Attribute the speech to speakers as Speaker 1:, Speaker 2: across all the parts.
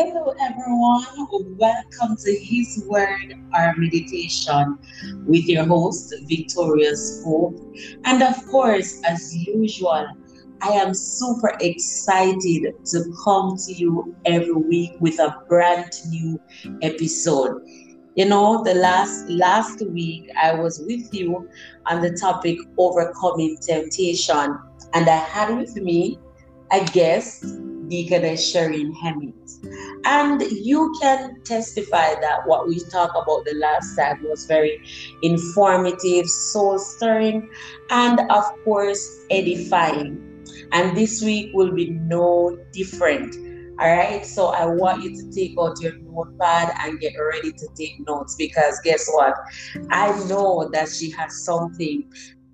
Speaker 1: Hello, everyone. Welcome to His Word, our meditation with your host, Victorious Hope. And of course, as usual, I am super excited to come to you every week with a brand new episode. You know, the last last week I was with you on the topic overcoming temptation, and I had with me a guest Deaconess Shereen Hemmings. And you can testify that what we talked about the last time was very informative, soul stirring, and of course, edifying. And this week will be no different. All right. So I want you to take out your notepad and get ready to take notes because guess what? I know that she has something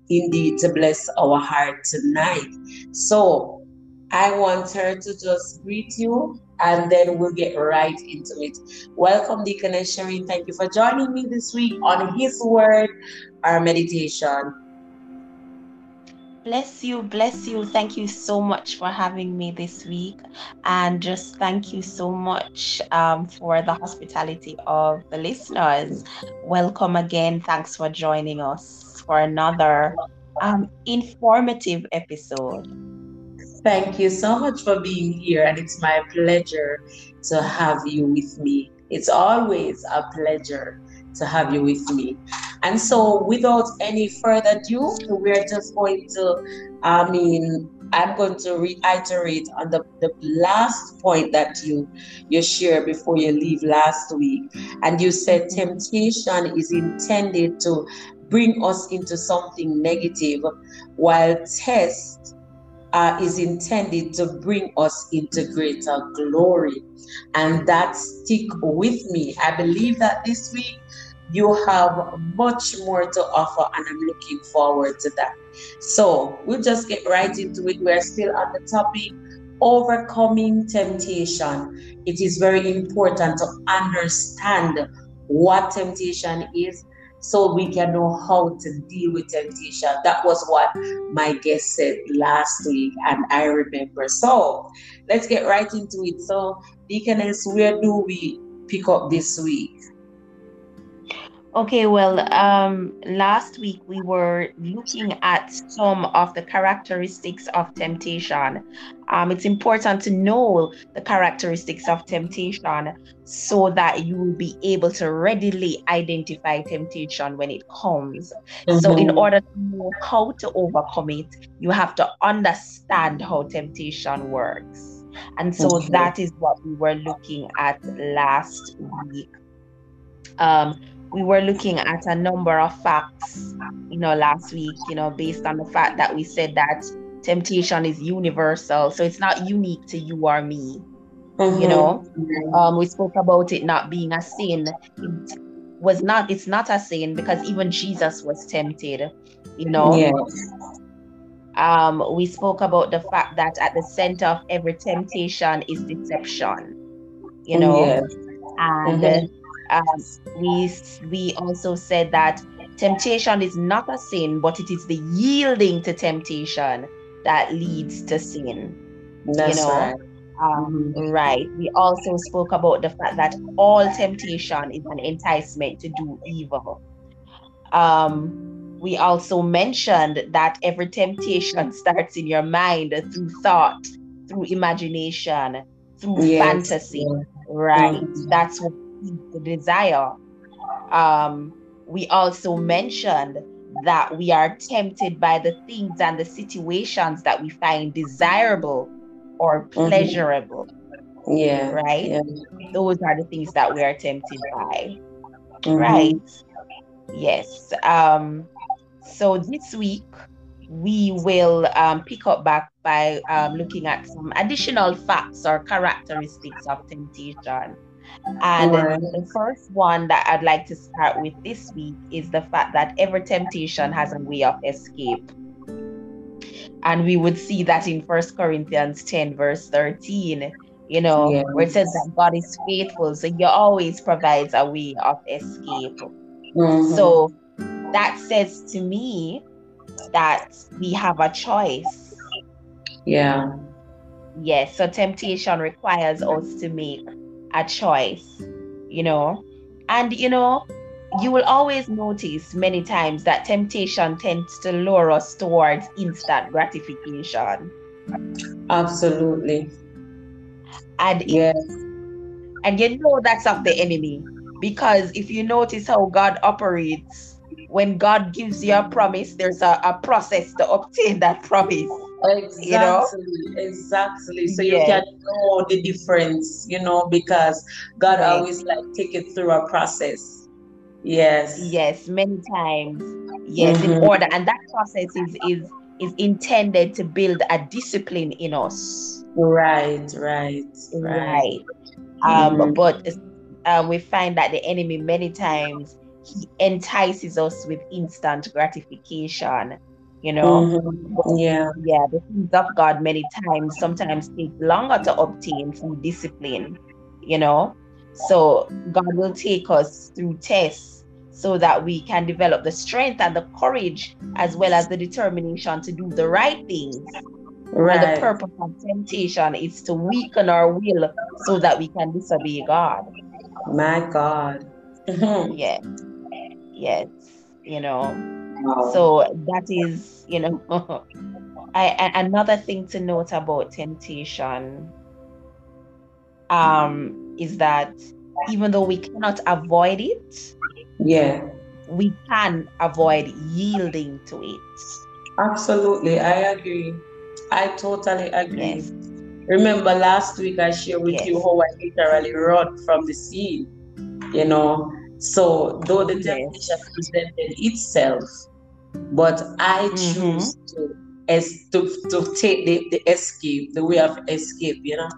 Speaker 1: indeed to bless our heart tonight. So I want her to just greet you and then we'll get right into it. Welcome, Deaconess Shereen. Thank you for joining me this week on His Word, our meditation.
Speaker 2: Bless you, bless you. Thank you so much for having me this week. And just thank you so much um, for the hospitality of the listeners. Welcome again. Thanks for joining us for another um, informative episode.
Speaker 1: Thank you so much for being here, and it's my pleasure to have you with me. It's always a pleasure to have you with me. And so, without any further ado, we're just going to, I mean, I'm going to reiterate on the, the last point that you you shared before you leave last week. And you said temptation is intended to bring us into something negative, while test uh, is intended to bring us into greater glory. And that stick with me. I believe that this week you have much more to offer, and I'm looking forward to that. So we'll just get right into it. We're still on the topic overcoming temptation. It is very important to understand what temptation is so we can know how to deal with temptation. That was what my guest said last week, and I remember. So let's get right into it. So, Deaconess, where do we pick up this week?
Speaker 2: Okay, well, um, last week we were looking at some of the characteristics of temptation. Um, it's important to know the characteristics of temptation so that you will be able to readily identify temptation when it comes. Mm-hmm. So, in mm-hmm. order to know how to overcome it, you have to understand how temptation works. And so, okay. that is what we were looking at last week. Um, we were looking at a number of facts, you know, last week, you know, based on the fact that we said that temptation is universal. So it's not unique to you or me. Mm-hmm. You know, um, we spoke about it not being a sin. It was not, it's not a sin because even Jesus was tempted, you know. Yes. Um, we spoke about the fact that at the center of every temptation is deception, you know. Yes. And mm-hmm um, we we also said that temptation is not a sin, but it is the yielding to temptation that leads to sin.
Speaker 1: That's you know? right.
Speaker 2: Um, mm-hmm. Right. We also spoke about the fact that all temptation is an enticement to do evil. Um, we also mentioned that every temptation starts in your mind through thought, through imagination, through yes. fantasy. Right. Mm-hmm. That's what the desire. Um, we also mentioned that we are tempted by the things and the situations that we find desirable or mm-hmm. pleasurable.
Speaker 1: Mm-hmm. Yeah.
Speaker 2: Right?
Speaker 1: Yeah.
Speaker 2: Those are the things that we are tempted by. Mm-hmm. Right. Yes. Um, so this week we will um, pick up back by um, looking at some additional facts or characteristics of temptation. And the first one that I'd like to start with this week is the fact that every temptation has a way of escape. And we would see that in First Corinthians 10, verse 13, you know, yes. where it says that God is faithful. So he always provides a way of escape. Mm-hmm. So that says to me that we have a choice.
Speaker 1: Yeah.
Speaker 2: Yes. So temptation requires us to make a choice, you know. And you know, you will always notice many times that temptation tends to lure us towards instant gratification.
Speaker 1: Absolutely.
Speaker 2: And yes. and you know that's of the enemy. Because if you notice how God operates, when God gives you a promise, there's a, a process to obtain that promise.
Speaker 1: Exactly, you know? exactly. So yes. you can know the difference, you know, because God right. always like take it through a process. Yes.
Speaker 2: Yes, many times. Yes, mm-hmm. in order. And that process is is is intended to build a discipline in us.
Speaker 1: Right, right, right.
Speaker 2: right. Um, mm-hmm. but uh, we find that the enemy many times he entices us with instant gratification you know?
Speaker 1: Mm-hmm. yeah.
Speaker 2: yeah the things of god many times sometimes take longer to obtain through discipline you know? So god will take us through tests so that we can develop the strength and the courage as well as the determination to do the right things. Right. and the purpose of temptation is to weaken our will so that we can disobey god.
Speaker 1: My god.
Speaker 2: Yeah yes. You know so that is, you know, I, another thing to note about temptation um, is that even though we cannot avoid it,
Speaker 1: yeah,
Speaker 2: we can avoid yielding to it.
Speaker 1: Absolutely, I agree. I totally agree. Yes. Remember last week I shared with yes. you how I literally run from the sea, you know. So though the temptation yes. presented itself, but I mm-hmm. choose to as to, to take the, the escape, the way of escape, you know.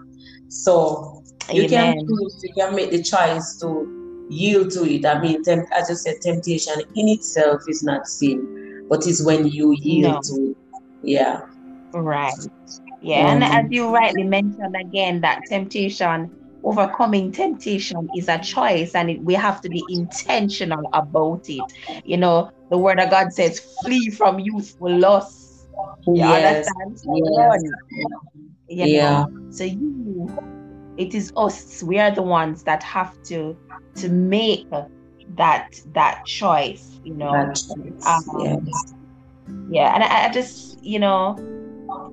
Speaker 1: So you Amen. can choose, you can make the choice to yield to it. I mean, temp- as I said, temptation in itself is not sin, but it's when you yield no. to it. Yeah.
Speaker 2: Right. Yeah. Mm-hmm. And as you rightly mentioned again, that temptation overcoming temptation is a choice and it, we have to be intentional about it. You know the word of god says flee from youthful lusts you yes. understand? Yes. You yeah. so you it is us. We are the ones that have to to make that that choice you know. Um, yes. yeah and I, I just you know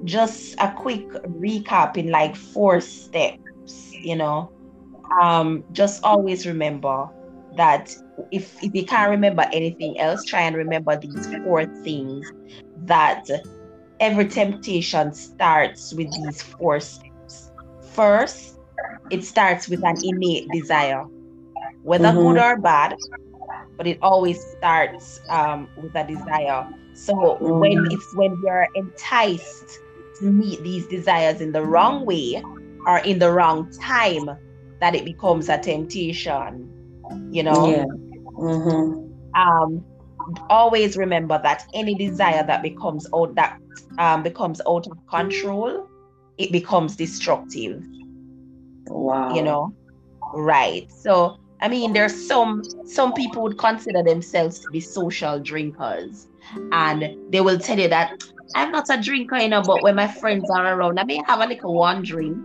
Speaker 2: just a quick recap in like four steps you know, um, just always remember that if, if you can't remember anything else, try and remember these four things that every temptation starts with these four steps. First, it starts with an innate desire, whether mm-hmm. good or bad, but it always starts um, with a desire. So mm-hmm. when it's when you're enticed to meet these desires in the wrong way, or in the wrong time that it becomes a temptation you know?
Speaker 1: Yeah. mm-hmm.
Speaker 2: um always remember that any desire that becomes out that um, becomes out of control it becomes destructive.
Speaker 1: Wow.
Speaker 2: You know? Right. So i mean there's some some people would consider themselves to be social drinkers and they will tell you that I'm not a drinker, you know, but when my friends are around, I may have a little one drink,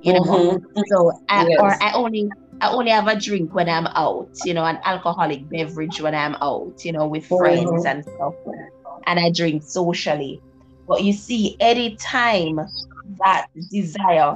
Speaker 2: you know. Mm-hmm. So, I, yes. or I only I only have a drink when I'm out, you know, an alcoholic beverage when I'm out, you know, with friends mm-hmm. and stuff. And I drink socially. But you see, any time that desire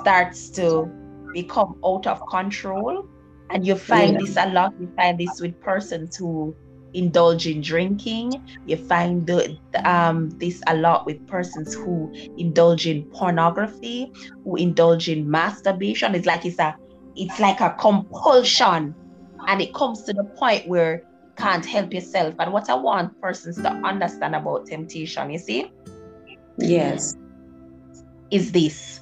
Speaker 2: starts to become out of control, and you find yeah. this a lot, you find this with persons who indulge in drinking. You find the, um, this a lot with persons who indulge in pornography, who indulge in masturbation. It's like it's a it's like a compulsion, and it comes to the point where you can't help yourself. And what I want persons to understand about temptation, you see,
Speaker 1: yes,
Speaker 2: is this.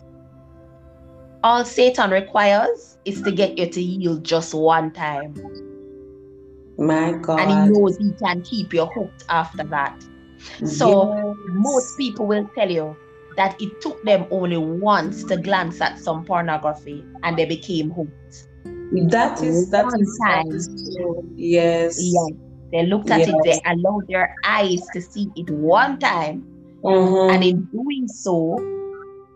Speaker 2: All Satan requires is to get you to yield just one time
Speaker 1: my God.
Speaker 2: And he knows he can keep you hooked after that. So yes. most people will tell you that it took them only once to glance at some pornography and they became hooked.
Speaker 1: That is that One is, time. That is true. Yes.
Speaker 2: Yes. They looked at yes. it, they allowed their eyes to see it one time.
Speaker 1: Mm-hmm.
Speaker 2: And in doing so,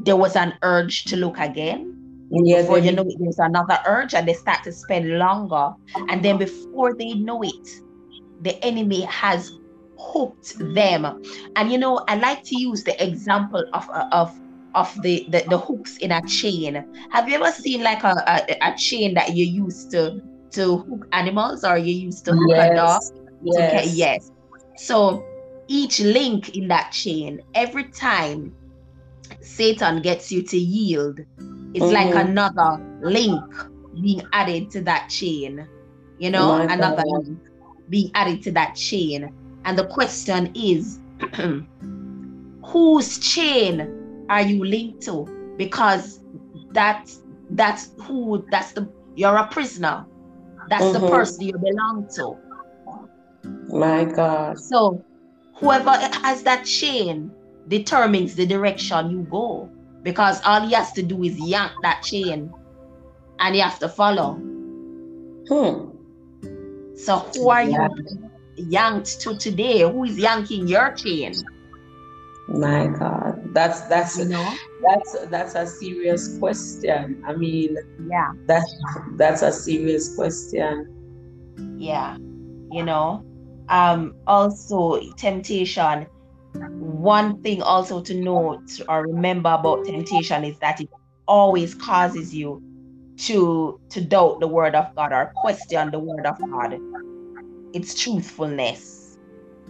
Speaker 2: there was an urge to look again. Yeah, before you know it, there's another urge, and they start to spend longer. And then before they know it, the enemy has hooked them. And you know, I like to use the example of uh, of of the, the, the hooks in a chain. Have you ever seen like a, a, a chain that you used to to hook animals or you used to hook yes. a dog? Yes. yes. So each link in that chain, every time Satan gets you to yield, it's mm-hmm. like another link being added to that chain. You know, another link being added to that chain. And the question is, whose chain are you linked to? Because that that's who that's the you're a prisoner. That's mm-hmm. the person you belong to.
Speaker 1: My God.
Speaker 2: So whoever has that chain determines the direction you go because all he has to do is yank that chain and you have to follow.
Speaker 1: Hmm.
Speaker 2: So who are yeah. you yanked to today? Who is yanking your chain?
Speaker 1: My God, that's that's you know? that's that's a serious question. I mean,
Speaker 2: yeah,
Speaker 1: that's that's a serious question.
Speaker 2: Yeah, you know, um, also temptation one thing also to note or remember about temptation is that it always causes you to to doubt the word of God or question the word of God. It's truthfulness.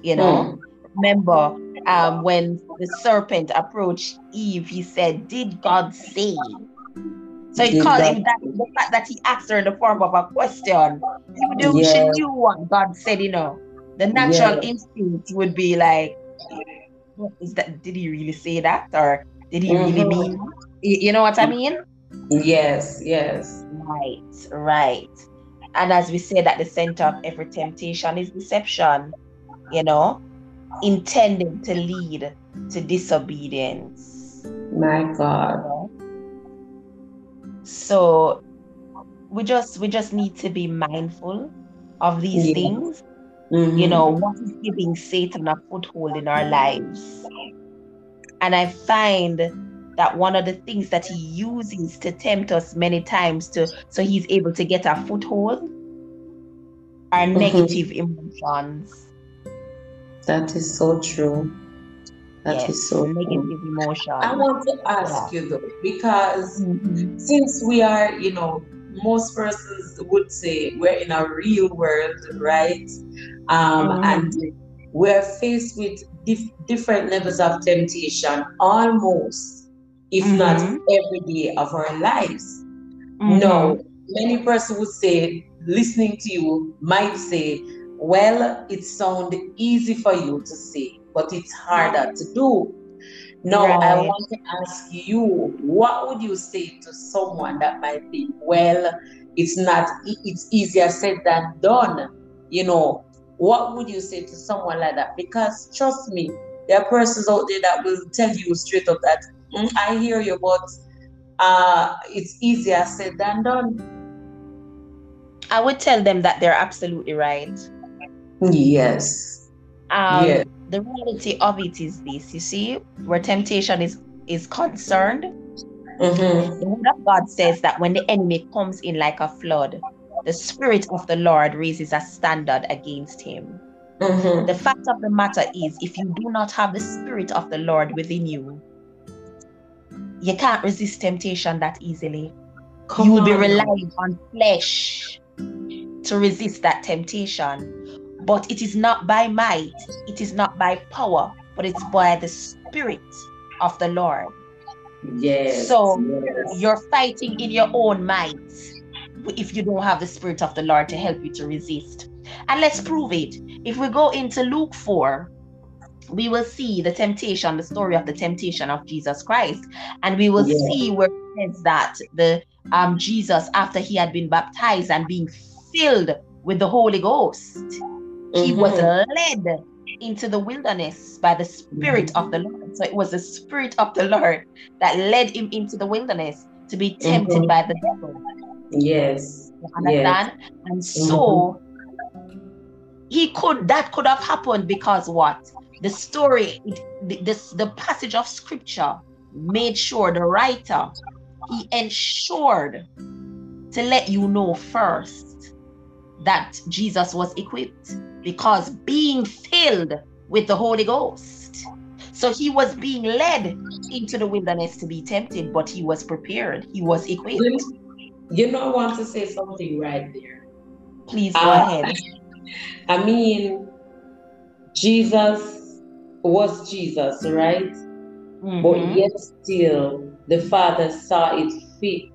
Speaker 2: You know, mm. remember um, when the serpent approached Eve, he said, Did God say? So it caused him that the fact that he asked her in the form of a question. You do yeah. she knew what God said, you know. The natural yeah. instinct would be like, is that? Did he really say that? Or did he mm-hmm. really mean you know what i mean?
Speaker 1: Yes yes.
Speaker 2: Right right. And as we said at the center of every temptation is deception you know intended to lead to disobedience.
Speaker 1: My god.
Speaker 2: So we just we just need to be mindful of these things Mm-hmm. You know, what is giving Satan a foothold in our lives? And I find that one of the things that he uses to tempt us many times to so he's able to get a foothold are mm-hmm. negative emotions.
Speaker 1: That is so true. That yes, is so
Speaker 2: negative true. emotion.
Speaker 1: I want to ask yeah. you though, because mm-hmm. since we are, you know, most persons would say we're in a real world, right? Um, mm-hmm. And we're faced with dif- different levels of temptation almost, if mm-hmm. not every day of our lives. Mm-hmm. No, many persons would say, listening to you, might say, well, it sounds easy for you to say, but it's harder to do. Now, right. I want to ask you, what would you say to someone that might think, well, it's not, it's easier said than done? You know, what would you say to someone like that? Because trust me, there are persons out there that will tell you straight up that mm, I hear you, but uh, it's easier said than done.
Speaker 2: I would tell them that they're absolutely right.
Speaker 1: Yes.
Speaker 2: Um, yes the reality of it is this you see where temptation is is concerned mm-hmm. the word of god says that when the enemy comes in like a flood the spirit of the lord raises a standard against him mm-hmm. the fact of the matter is if you do not have the spirit of the lord within you you can't resist temptation that easily Come you will on. be relying on flesh to resist that temptation but it is not by might, it is not by power, but it's by the Spirit of the Lord.
Speaker 1: Yes.
Speaker 2: So
Speaker 1: yes.
Speaker 2: you're fighting in your own might if you don't have the Spirit of the Lord to help you to resist. And let's prove it. If we go into Luke 4, we will see the temptation, the story of the temptation of Jesus Christ, and we will yeah. see where it says that the um Jesus, after he had been baptized and being filled with the Holy Ghost, he mm-hmm. was led into the wilderness by the Spirit mm-hmm. of the Lord. So it was the Spirit of the Lord that led him into the wilderness to be tempted mm-hmm. by the devil.
Speaker 1: Yes.
Speaker 2: You understand? Yes. And so he could that could have happened because what? The story, it, this the passage of scripture made sure the writer he ensured to let you know first that Jesus was equipped because being filled with the Holy Ghost. So he was being led into the wilderness to be tempted, but he was prepared. He was equipped.
Speaker 1: You know, I want to say something right there.
Speaker 2: Please go uh, ahead.
Speaker 1: I mean, Jesus was Jesus, right? Mm-hmm. But yet still, the Father saw it fit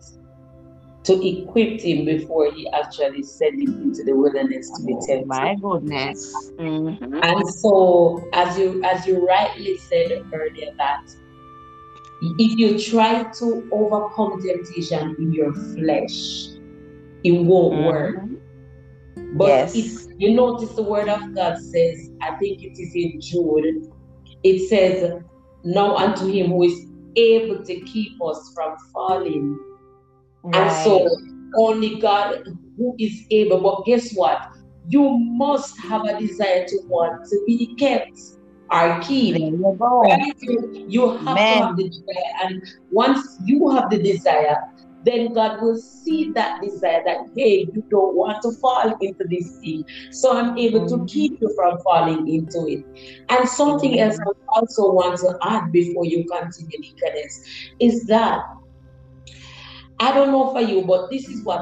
Speaker 1: to equip him before he actually sent him into the wilderness to be tempted.
Speaker 2: My goodness. Mm-hmm.
Speaker 1: And so, as you as you rightly said earlier, that if you try to overcome temptation in your flesh, it won't mm-hmm. work. But yes. if you notice the word of God says, I think it is in Jude, it says, Now unto him who is able to keep us from falling. Right. And so only God who is able. But guess what? You must have a desire to want to be kept are key. You, right? you have Man. to have the desire. And once you have the desire, then God will see that desire that, hey, you don't want to fall into this thing. So I'm able mm-hmm. to keep you from falling into it. And something mm-hmm. else I also want to add before you continue, Deaconess, is that I don't know for you, but this is what,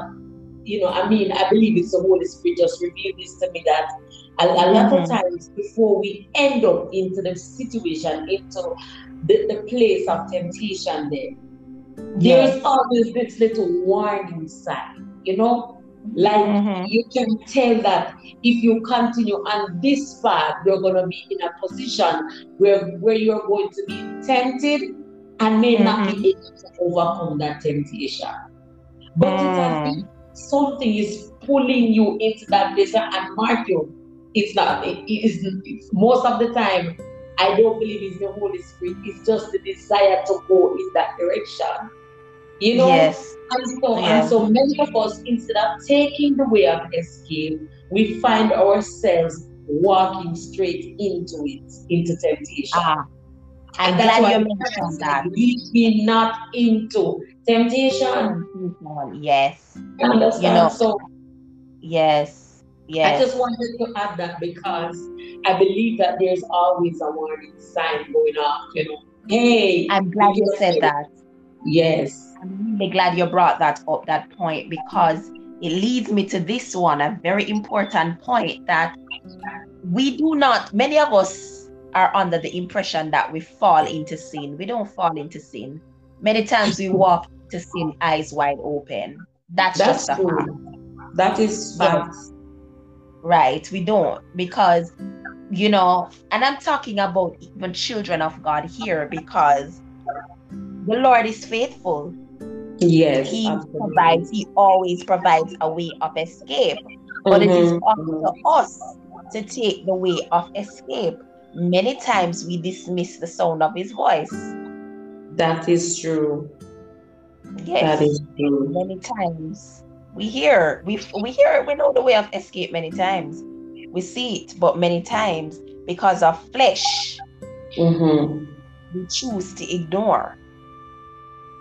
Speaker 1: you know, I mean, I believe it's the Holy Spirit just revealed this to me that a, a lot mm-hmm. of times before we end up into the situation, into the, the place of temptation there, there's yes. always this little warning sign, you know, like mm-hmm. you can tell that if you continue on this path, you're going to be in a position where, where you're going to be tempted and may mm-hmm. not be mm-hmm. able to overcome that temptation. But mm. something is pulling you into that place and mark you. It's not, it is it's, most of the time, I don't believe it's the Holy Spirit. It's just the desire to go in that direction. You know?
Speaker 2: Yes.
Speaker 1: And so, and so many of us, instead of taking the way of escape, we find ourselves walking straight into it, into temptation.
Speaker 2: Ah, I'm and glad you mentioned that.
Speaker 1: We not into temptation.
Speaker 2: Yes.
Speaker 1: You understand? You know, so
Speaker 2: yes. Yes.
Speaker 1: I just wanted to add that because I believe that there's always a warning sign going off, you know. Hey.
Speaker 2: I'm glad you said that.
Speaker 1: Yes.
Speaker 2: I'm really glad you brought that up, that point, because it leads me to this one, a very important point that we do not, many of us are under the impression that we fall into sin. We don't fall into sin. Many times we walk to sin eyes wide open. That's, That's just a fact.
Speaker 1: That is fact.
Speaker 2: right. We don't because you know, and I'm talking about even children of God here because the Lord is faithful.
Speaker 1: Yes.
Speaker 2: He absolutely. provides, He always provides a way of escape. But mm-hmm. it is up to us to take the way of escape. Many times we dismiss the sound of His voice.
Speaker 1: That is true.
Speaker 2: Yes. That is true. Many times we hear, we we hear, we know the way of escape many times. We see it, but many times because of flesh,
Speaker 1: mm-hmm.
Speaker 2: we choose to ignore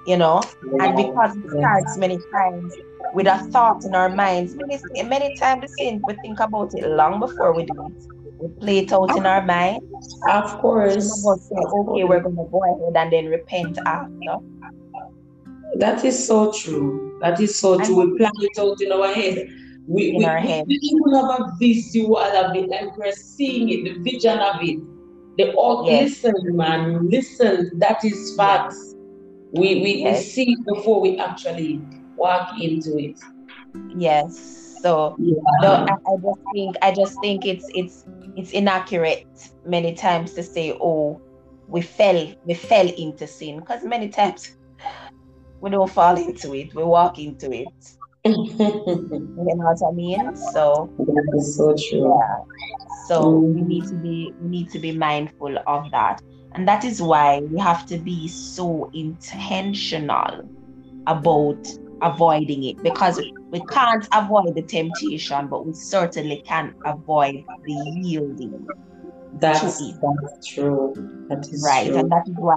Speaker 2: you know, and because it starts many times with a thought in our minds, many, many times the sin, we think about it long before we do it. We play it out in our mind.
Speaker 1: Of course.
Speaker 2: Okay, we're going to go ahead and then repent after.
Speaker 1: That is so true. That is so true. We plan it out in our head. We,
Speaker 2: in
Speaker 1: we,
Speaker 2: our head.
Speaker 1: we even have a visual of it, and we're seeing it, the vision of it. The all yes. listen, man, listen. That is facts. We we, yes. we see before we actually walk into it.
Speaker 2: Yes. So yeah. I, I just think I just think it's it's it's inaccurate many times to say, oh, we fell we fell into sin because many times we don't fall into it, we walk into it. you know what I mean? So
Speaker 1: that is so true.
Speaker 2: Yeah. So mm. we need to be we need to be mindful of that. And that is why we have to be so intentional about avoiding it because we can't avoid the temptation, but we certainly can avoid the yielding.
Speaker 1: That's, that's true. That is
Speaker 2: Right,
Speaker 1: true.
Speaker 2: and that is why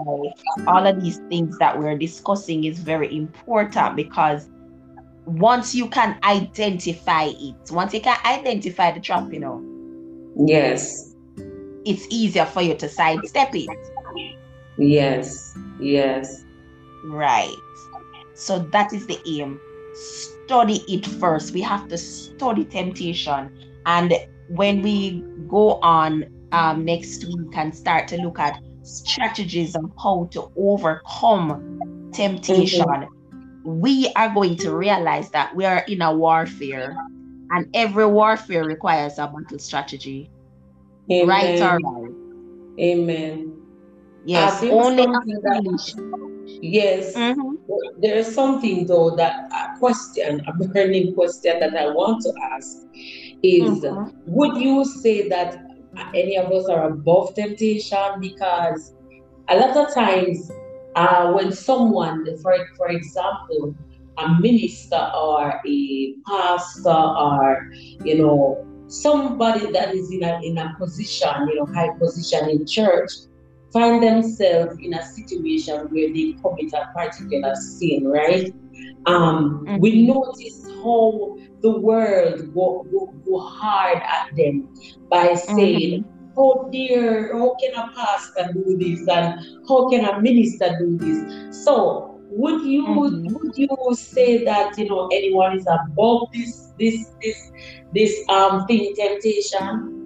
Speaker 2: all of these things that we're discussing is very important because once you can identify it, once you can identify the trap, you know,
Speaker 1: Yes.
Speaker 2: it's easier for you to sidestep it.
Speaker 1: Yes. Yes.
Speaker 2: Right. So that is the aim. Study it first. We have to study temptation. And when we go on um, next week and start to look at strategies on how to overcome temptation, we are going to realize that we are in a warfare. And every warfare requires a battle strategy.
Speaker 1: Amen.
Speaker 2: Right or right?
Speaker 1: Amen.
Speaker 2: Yes. Only
Speaker 1: that-. Yes.
Speaker 2: Mhm.
Speaker 1: There is something though that a question, a burning question that I want to ask is
Speaker 2: Mhm.
Speaker 1: would you say that any of us are above temptation? Because a lot of times uh, when someone, for, for example, a minister or a pastor or you know somebody that is in a in a position, you know, high position in church, find themselves in a situation where they commit a particular sin, right? Um, we notice how the world go, go, go hard at them by saying, "How dear, how can a pastor do this, and how can a minister do this?" So, would you
Speaker 2: Mhm.
Speaker 1: would you say that you know anyone is above this this this this um thing temptation?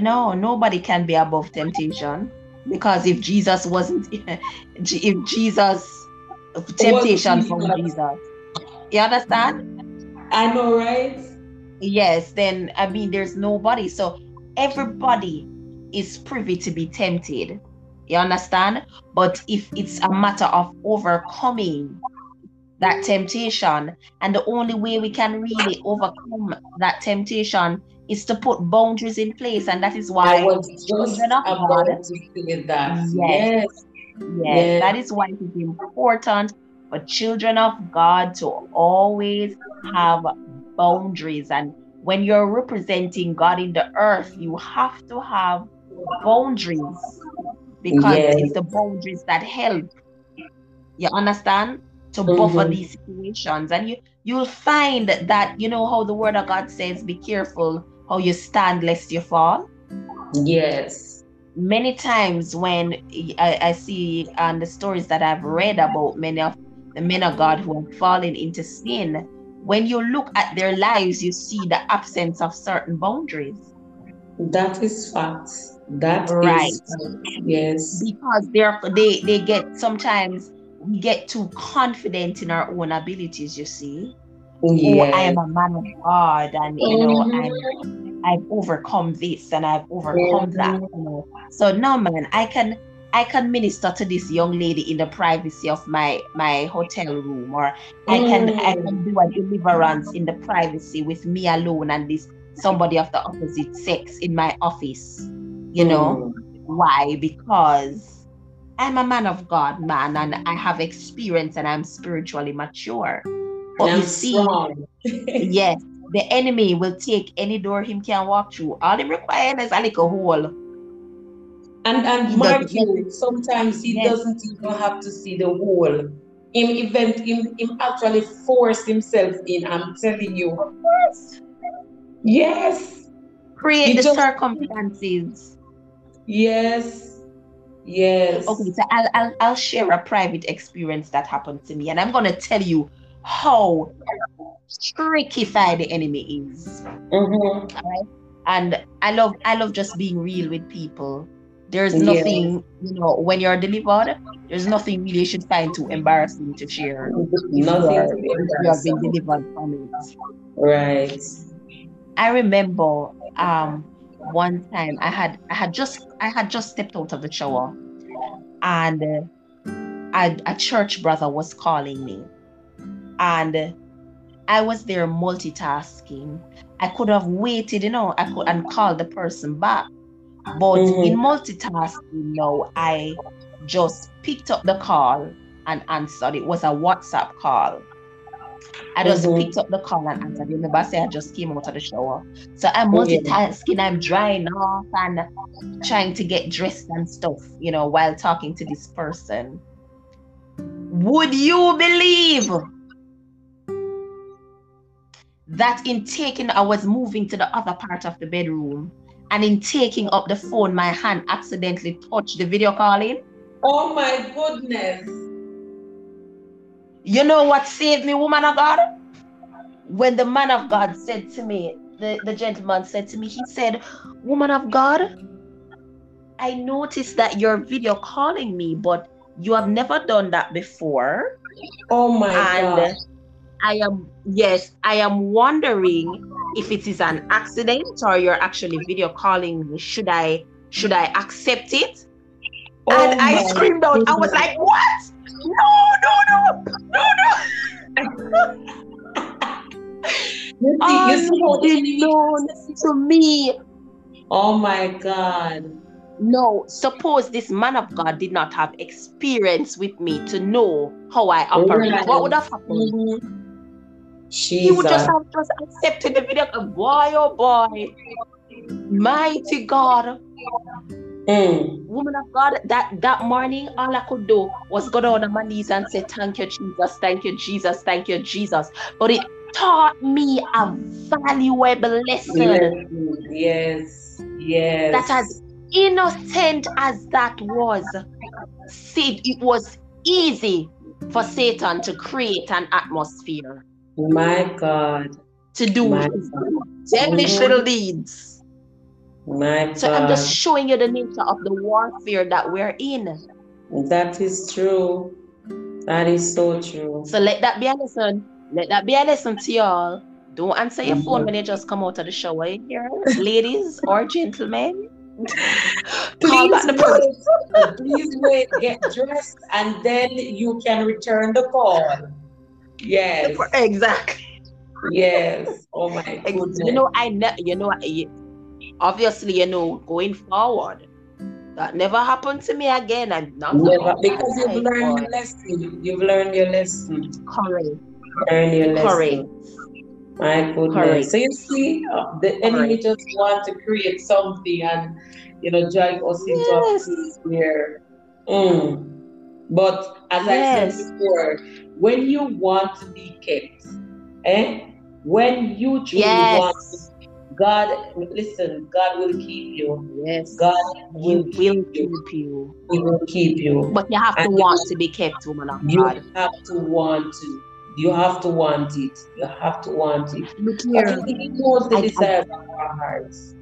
Speaker 2: No, nobody can be above temptation because if Jesus wasn't, if Jesus, temptation from.
Speaker 1: Jesus,
Speaker 2: you understand?
Speaker 1: I know, right?
Speaker 2: Yes, then I mean, there's nobody. So everybody is privy to be tempted. You understand? But if it's a matter of overcoming that temptation, and the only way we can really overcome that temptation is to put boundaries in place, and that is
Speaker 1: I
Speaker 2: why
Speaker 1: was just
Speaker 2: children of God-
Speaker 1: to say that. Yes.
Speaker 2: Yes.
Speaker 1: Yes,
Speaker 2: that is why it is important for children of God to always have boundaries. And when you're representing God in the earth, you have to have boundaries because
Speaker 1: Yes.
Speaker 2: it's the boundaries that help. You understand? To buffer
Speaker 1: Mhm.
Speaker 2: these situations. And you you'll find that you know how the word of God says, be careful how you stand lest you fall
Speaker 1: Yes.
Speaker 2: many times when I, I see on the stories that I've read about many of the men of God who have fallen into sin, when you look at their lives, you see the absence of certain boundaries
Speaker 1: That is fact. That is
Speaker 2: Right.
Speaker 1: fact. Yes.
Speaker 2: because they're they they get sometimes we get too confident in our own abilities. You see, oh,
Speaker 1: Yes.
Speaker 2: I am a man of God, and you know,
Speaker 1: Mhm.
Speaker 2: I'm I've overcome this and I've overcome that. So no man, I can I can minister to this young lady in the privacy of my my hotel room, or I can I
Speaker 1: Mm.
Speaker 2: can do a deliverance in the privacy with me alone and this somebody of the opposite sex in my office. You know
Speaker 1: Mm.
Speaker 2: why? Because I'm a man of God, man, and I have experience and I'm spiritually mature. But you see, yes, the enemy will take any door him can walk through. All he requires is a little hole.
Speaker 1: And and
Speaker 2: He
Speaker 1: mark you, sometimes he
Speaker 2: Yes.
Speaker 1: doesn't even have to see the hole. Him even him, him actually force himself in. I'm telling you. Yes.
Speaker 2: Create
Speaker 1: He
Speaker 2: the
Speaker 1: just-
Speaker 2: circumstances.
Speaker 1: Yes. Yes.
Speaker 2: Okay, so I'll, I'll I'll share a private experience that happened to me, and I'm gonna tell you how trickified the enemy is.
Speaker 1: Mhm.
Speaker 2: and I love I love just being real with people. There's
Speaker 1: Yeah.
Speaker 2: nothing, you know, when you're delivered, there's nothing really you should find too embarrassing to share. you
Speaker 1: Nothing
Speaker 2: are-
Speaker 1: to be
Speaker 2: if you have been delivered from it.
Speaker 1: Right.
Speaker 2: I remember um one time I had I had just I had just stepped out of the shower and uh, I, a church brother was calling me and I was there multitasking. I could have waited, you know, I could and called the person back. But
Speaker 1: Mhm.
Speaker 2: in multitasking you now, I just picked up the call and answered. It was a WhatsApp call. I just
Speaker 1: Mhm.
Speaker 2: picked up the call and answered. Remember, I said I just came out of the shower. So I'm multitasking, I'm drying off and trying to get dressed and stuff, you know, while talking to this person. Would you believe that in taking, I was moving to the other part of the bedroom, and in taking up the phone, my hand accidentally touched the video calling?
Speaker 1: Oh my goodness.
Speaker 2: You know what saved me, woman of God? When the man of God said to me, the, the gentleman said to me, he said, Woman of God, I noticed that you're video calling me, but you have never done that before.
Speaker 1: Oh my
Speaker 2: and
Speaker 1: God.
Speaker 2: I am, yes, I am wondering if it is an accident or you're actually video calling me. Should I, should I accept it? and
Speaker 1: Oh
Speaker 2: I screamed out, I was like, What? No, no, no, no, no.
Speaker 1: You see, you see how the enemy-
Speaker 2: Unknown to me.
Speaker 1: Oh my God.
Speaker 2: No, suppose this man of God did not have experience with me to know how I operate.
Speaker 1: Right.
Speaker 2: What would have happened?
Speaker 1: Mhm.
Speaker 2: He would just have just accepted the video. Boy, oh boy. Mighty God.
Speaker 1: Mm.
Speaker 2: Woman of God, that, that morning, all I could do was go down on my knees and say, Thank you, Jesus, thank you, Jesus, thank you, Jesus. But it taught me a valuable lesson.
Speaker 1: Yes. Yes.
Speaker 2: that as innocent as that was, Sid, it was easy for Satan to create an atmosphere
Speaker 1: My God.
Speaker 2: to do
Speaker 1: My
Speaker 2: his
Speaker 1: God.
Speaker 2: devilish little deeds.
Speaker 1: My God.
Speaker 2: So I'm just showing you the nature of the warfare that we're in.
Speaker 1: That is true. That is so true.
Speaker 2: So let that be a lesson. Let that be a lesson to y'all. Don't answer your phone
Speaker 1: Mhm.
Speaker 2: when you just come out of the shower. You hear? Ladies or gentlemen.
Speaker 1: Please wait. Please wait. Get dressed, and then you can return the call. Yes.
Speaker 2: Exactly.
Speaker 1: Yes. Oh my goodness.
Speaker 2: You know, I ne- you know, obviously, you know, going forward, that never happened to me again. I'm not
Speaker 1: Never, because you've learned your lesson. You've learned your lesson.
Speaker 2: correct,
Speaker 1: Learn your lesson.
Speaker 2: correct.
Speaker 1: My goodness.
Speaker 2: Correct.
Speaker 1: So you see, uh, the enemy
Speaker 2: Correct.
Speaker 1: just want to create something and you know drag us into
Speaker 2: Yes.
Speaker 1: a place where. Mm. But as I said before, when you want to be kept, eh? When you truly want,
Speaker 2: Yes,
Speaker 1: God, listen, God will keep you.
Speaker 2: yes.
Speaker 1: God will
Speaker 2: will
Speaker 1: keep you.
Speaker 2: keep you,
Speaker 1: He will keep you.
Speaker 2: but you have to
Speaker 1: And
Speaker 2: want to be kept, woman of
Speaker 1: You
Speaker 2: God.
Speaker 1: have to want to. You have to want it. You have to want it.
Speaker 2: Look here.
Speaker 1: He knows the
Speaker 2: I- I-
Speaker 1: desires of our hearts.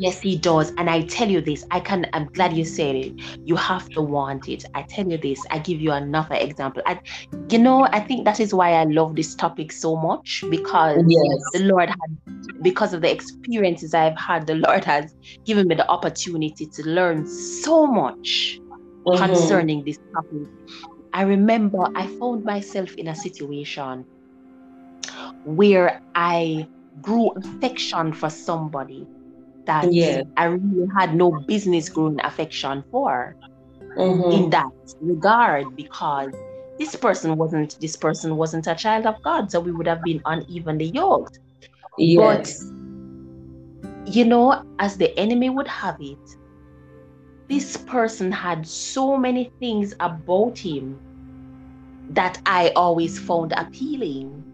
Speaker 2: Yes, he does. And I tell you this, I can I'm glad you said it. You have to want it. I tell you this, I give you another example. I you know, I think that is why I love this topic so much because
Speaker 1: Yes.
Speaker 2: the Lord had because of the experiences I've had, the Lord has given me the opportunity to learn so much
Speaker 1: Mhm.
Speaker 2: concerning this topic. I remember I found myself in a situation where I grew affection for somebody that
Speaker 1: Yes.
Speaker 2: I really had no business growing affection for
Speaker 1: Mhm.
Speaker 2: in that regard because this person wasn't this person wasn't a child of God, so we would have been unevenly yoked.
Speaker 1: Yes.
Speaker 2: You know, as the enemy would have it, this person had so many things about him that I always found appealing,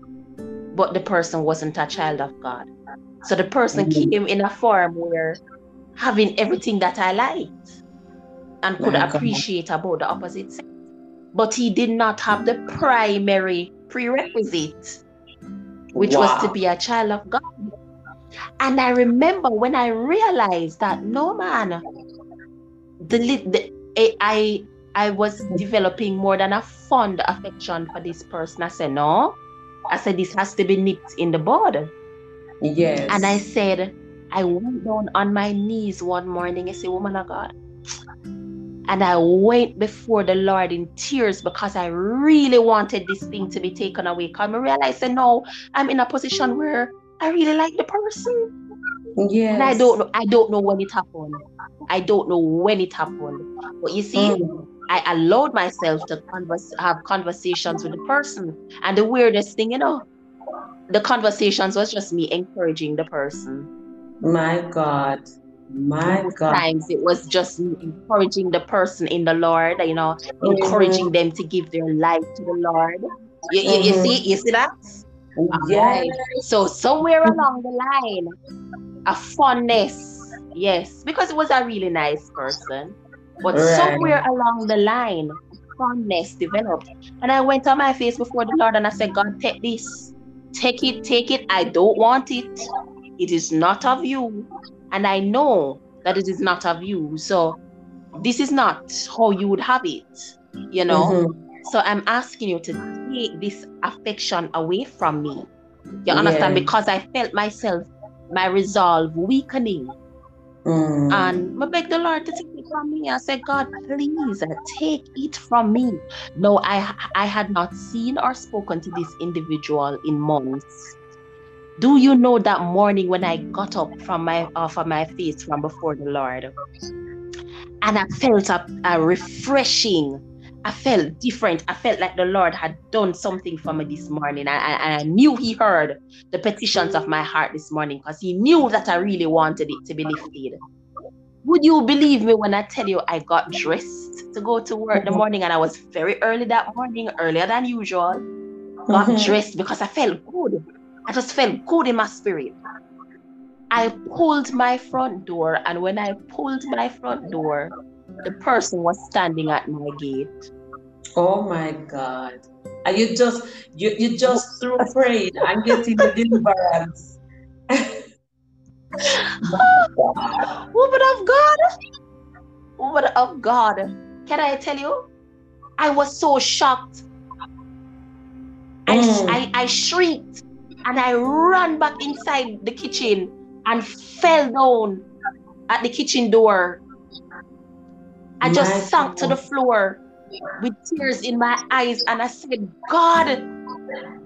Speaker 2: but the person wasn't a child of God. So the person
Speaker 1: Mhm.
Speaker 2: came in a form where having everything that I liked and could
Speaker 1: God.
Speaker 2: appreciate about the opposite sex. But he did not have the primary prerequisite, which was to be a child of God. And I remember when I realized that no man, the, the I- I I was developing more than a fond affection for this person. I said, no. I said this has to be nipped in the bud.
Speaker 1: Yes.
Speaker 2: And I said, I went down on my knees one morning. I said, Woman of God. And I went before the Lord in tears because I really wanted this thing to be taken away. Because I realized, that no, I'm in a position where I really like the person.
Speaker 1: yes.
Speaker 2: And I don't know, I don't know when it happened. I don't know when it happened. But you see,
Speaker 1: Mm.
Speaker 2: I allowed myself to converse, have conversations with the person. And the weirdest thing, you know, the conversations was just me encouraging the person.
Speaker 1: My God. My God.
Speaker 2: times it was just encouraging the person in the Lord, you know, encouraging them to give their life to the Lord. You, you, you
Speaker 1: Mhm.
Speaker 2: see, you see that?
Speaker 1: Yes.
Speaker 2: Alright. So somewhere along the line, a fondness, yes, because it was a really nice person. But
Speaker 1: Right.
Speaker 2: somewhere along the line, fondness developed. And I went on my face before the Lord and I said, God, take this. Take it, take it. I don't want it. It is not of you. And I know that it is not of you. So this is not how you would have it, you know?
Speaker 1: Mhm.
Speaker 2: So I'm asking you to take this affection away from me. You understand?
Speaker 1: Yeah.
Speaker 2: Because I felt myself, my resolve weakening.
Speaker 1: Mm.
Speaker 2: And I begged the Lord to take it from me. I said, God, please uh, take it from me. No, I I had not seen or spoken to this individual in months. Do you know that morning when I got up from my off of my face from before the Lord? And I felt a, a refreshing. I felt different. I felt like the Lord had done something for me this morning. And, and I knew He heard the petitions of my heart this morning because He knew that I really wanted it to be lifted. Would you believe me when I tell you I got dressed to go to work the morning and I was very early that morning, earlier than usual? Got
Speaker 1: Mhm.
Speaker 2: dressed because I felt good. I just felt good in my spirit. I pulled my front door, and when I pulled my front door, the person was standing at my gate.
Speaker 1: Oh my God. And you just you you just through praying and getting the deliverance.
Speaker 2: oh, Woman of God, woman of God, can I tell you? I was so shocked. I,
Speaker 1: Mm.
Speaker 2: I, I shrieked and I ran back inside the kitchen and fell down at the kitchen door. I just
Speaker 1: My
Speaker 2: sank to the floor with tears in my eyes and I said, God,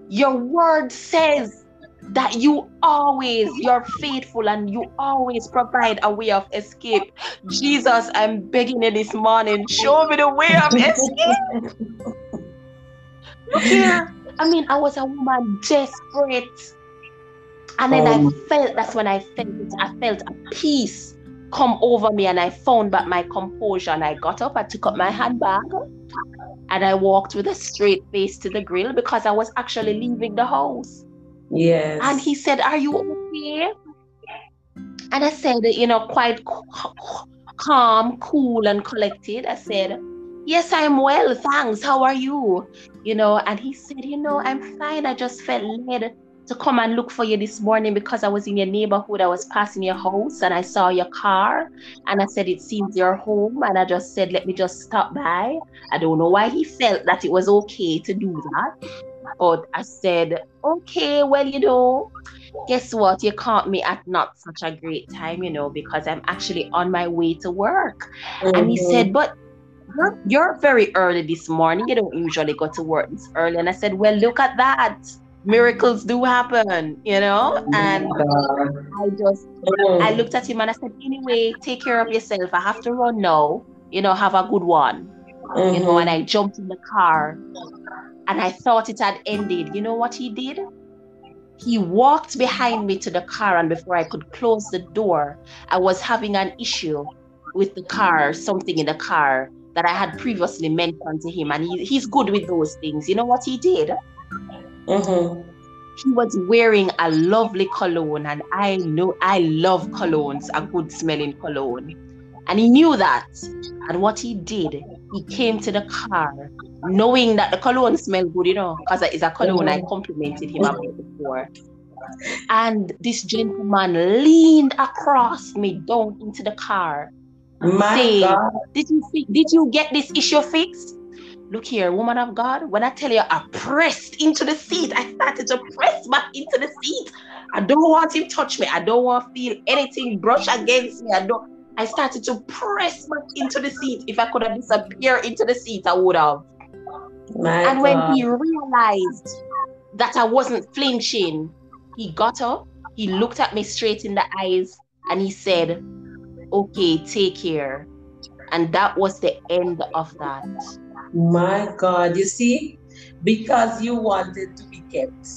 Speaker 2: your word says that you always, you're faithful and you always provide a way of escape. Jesus, I'm begging you this morning, show me the way of escape. Look here. I mean, I was a woman desperate. And then
Speaker 1: Um.
Speaker 2: I felt that's when I felt it. I felt a peace come over me and I found back my composure. And I got up, I took up my mm-hmm. handbag and I walked with a straight face to the grill because I was actually leaving the house.
Speaker 1: Yes.
Speaker 2: And he said, Are you okay? And I said, you know, quite calm, cool, and collected. I said, Yes, I'm well, thanks. How are you? You know, and he said, You know, I'm fine. I just felt led to come and look for you this morning because I was in your neighborhood. I was passing your house and I saw your car. And I said, It seems you're home. And I just said, Let me just stop by. I don't know why he felt that it was okay to do that. But I said, Okay, well, you know, guess what? You caught me at not such a great time, you know, because I'm actually on my way to work. And he
Speaker 1: Mhm.
Speaker 2: said, But you're very early this morning. You don't usually go to work this early. And I said, Well, look at that. Miracles do happen, you know? And. I just. I looked at him and I said, Anyway, take care of yourself. I have to run now. You know, have a good one. You know,
Speaker 1: Mhm.
Speaker 2: and I jumped in the car and I thought it had ended. You know what he did? He walked behind me to the car, and before I could close the door, I was having an issue with the car, something in the car that I had previously mentioned to him, and he, he's good with those things. You know what he did?
Speaker 1: Mhm.
Speaker 2: He was wearing a lovely cologne, and I know I love colognes, a good smelling cologne. And he knew that. And what he did, he came to the car knowing that the cologne smelled good, you know, because it's a cologne I complimented him about before. And this gentleman leaned across me down into the car.
Speaker 1: My
Speaker 2: Say,
Speaker 1: God.
Speaker 2: Did you did you get this issue fixed? Look here, woman of God. When I tell you I pressed into the seat, I started to press back into the seat. I don't want him touch me. I don't want to feel anything brush against me. I don't. I started to press back into the seat. If I could have disappeared into the seat, I would have.
Speaker 1: My
Speaker 2: And when he realized that I wasn't flinching, he got up, he looked at me straight in the eyes, and he said, Okay, take care. And that was the end of that.
Speaker 1: My God, you see, because you wanted to be kept,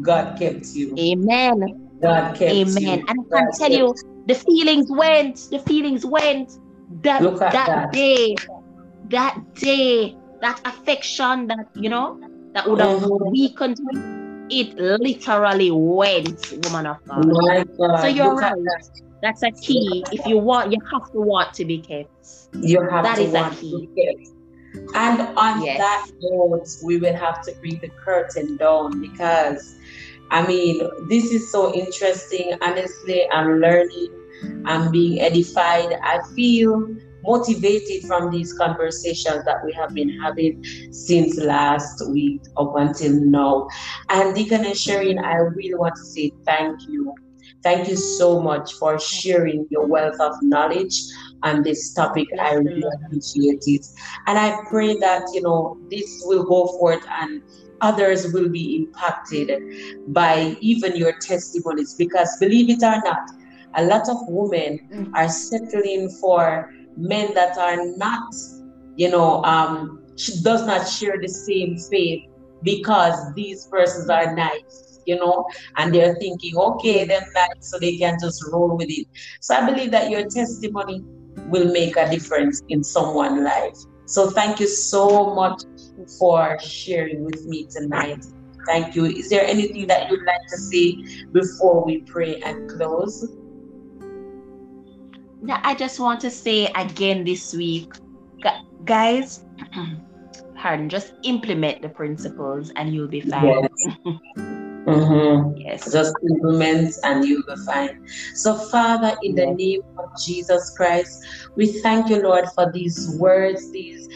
Speaker 1: God kept you.
Speaker 2: Amen.
Speaker 1: God kept
Speaker 2: Amen.
Speaker 1: you.
Speaker 2: And I can tell you, the feelings went, the feelings went that that, that, day, that day, that affection that you know that would have mm-hmm. weakened me, it literally went, woman of God. God. So you're Look right. That. That's a key. If you want, you have to want to be kept.
Speaker 1: You have that to is want a key. to be kept. And on yes. that note, we will have to bring the curtain down because I mean, this is so interesting. Honestly, I'm learning, I'm being edified. I feel motivated from these conversations that we have been having since last week up until now. And Deacon and Sharon, I really want to say thank you. Thank you so much for sharing your wealth of knowledge on this topic. I really appreciate it. And I pray that, you know, this will go forth and others will be impacted by even your testimonies because believe it or not, a lot of women mm. are settling for men that are not, you know, um, does not share the same faith because these persons are nice, you know, and they're thinking, okay, they're nice, so they can just roll with it. So I believe that your testimony will make a difference in someone's life. So thank you so much for sharing with me tonight. Thank you. Is there anything that you'd like to say before we pray and close?
Speaker 2: I just want to say again this week, guys, pardon, just implement the principles and you'll be fine.
Speaker 1: Yes. mm-hmm. yes. Just implement and you'll be fine. So, Father, in the name of Jesus Christ, we thank you, Lord, for these words, these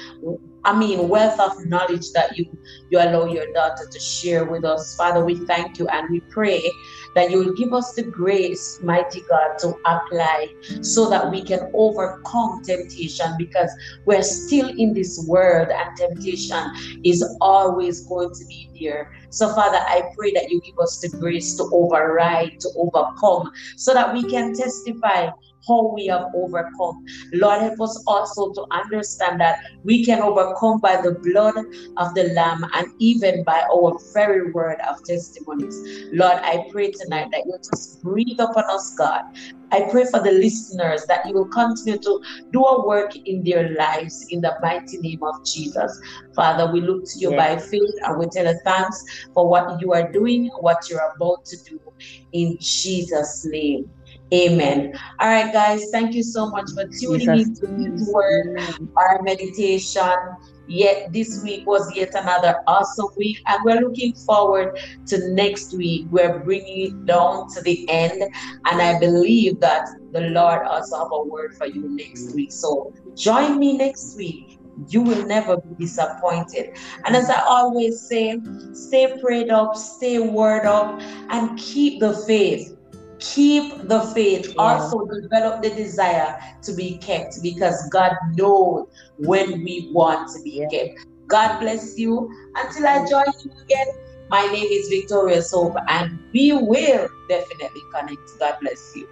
Speaker 1: I mean, wealth of knowledge that you you allow your daughter to share with us. Father, we thank you and we pray that you will give us the grace, mighty God, to apply so that we can overcome temptation because we're still in this world and temptation is always going to be there. So, Father, I pray that you give us the grace to override, to overcome, so that we can testify how we have overcome. Lord, help us also to understand that we can overcome by the blood of the Lamb and even by our very word of testimonies. Lord, I pray tonight that you just breathe upon us, God. I pray for the listeners that you will continue to do a work in their lives in the mighty name of Jesus. Father, we look to you yes. by faith and we tell you thanks for what you are doing, what you're about to do in Jesus' name. Amen. All right, guys, thank you so much for tuning in to this word, our meditation. Yet this week was yet another awesome week, and we're looking forward to next week. We're bringing it down to the end, and I believe that the Lord also have a word for you next week. So join me next week. You will never be disappointed. And as I always say, stay prayed up, stay word up, and keep the faith keep the faith. Yeah. also develop the desire to be kept because god knows when we want to be yeah. kept. God bless you. Until i join you again my name is victoria soap and we will definitely connect. God bless you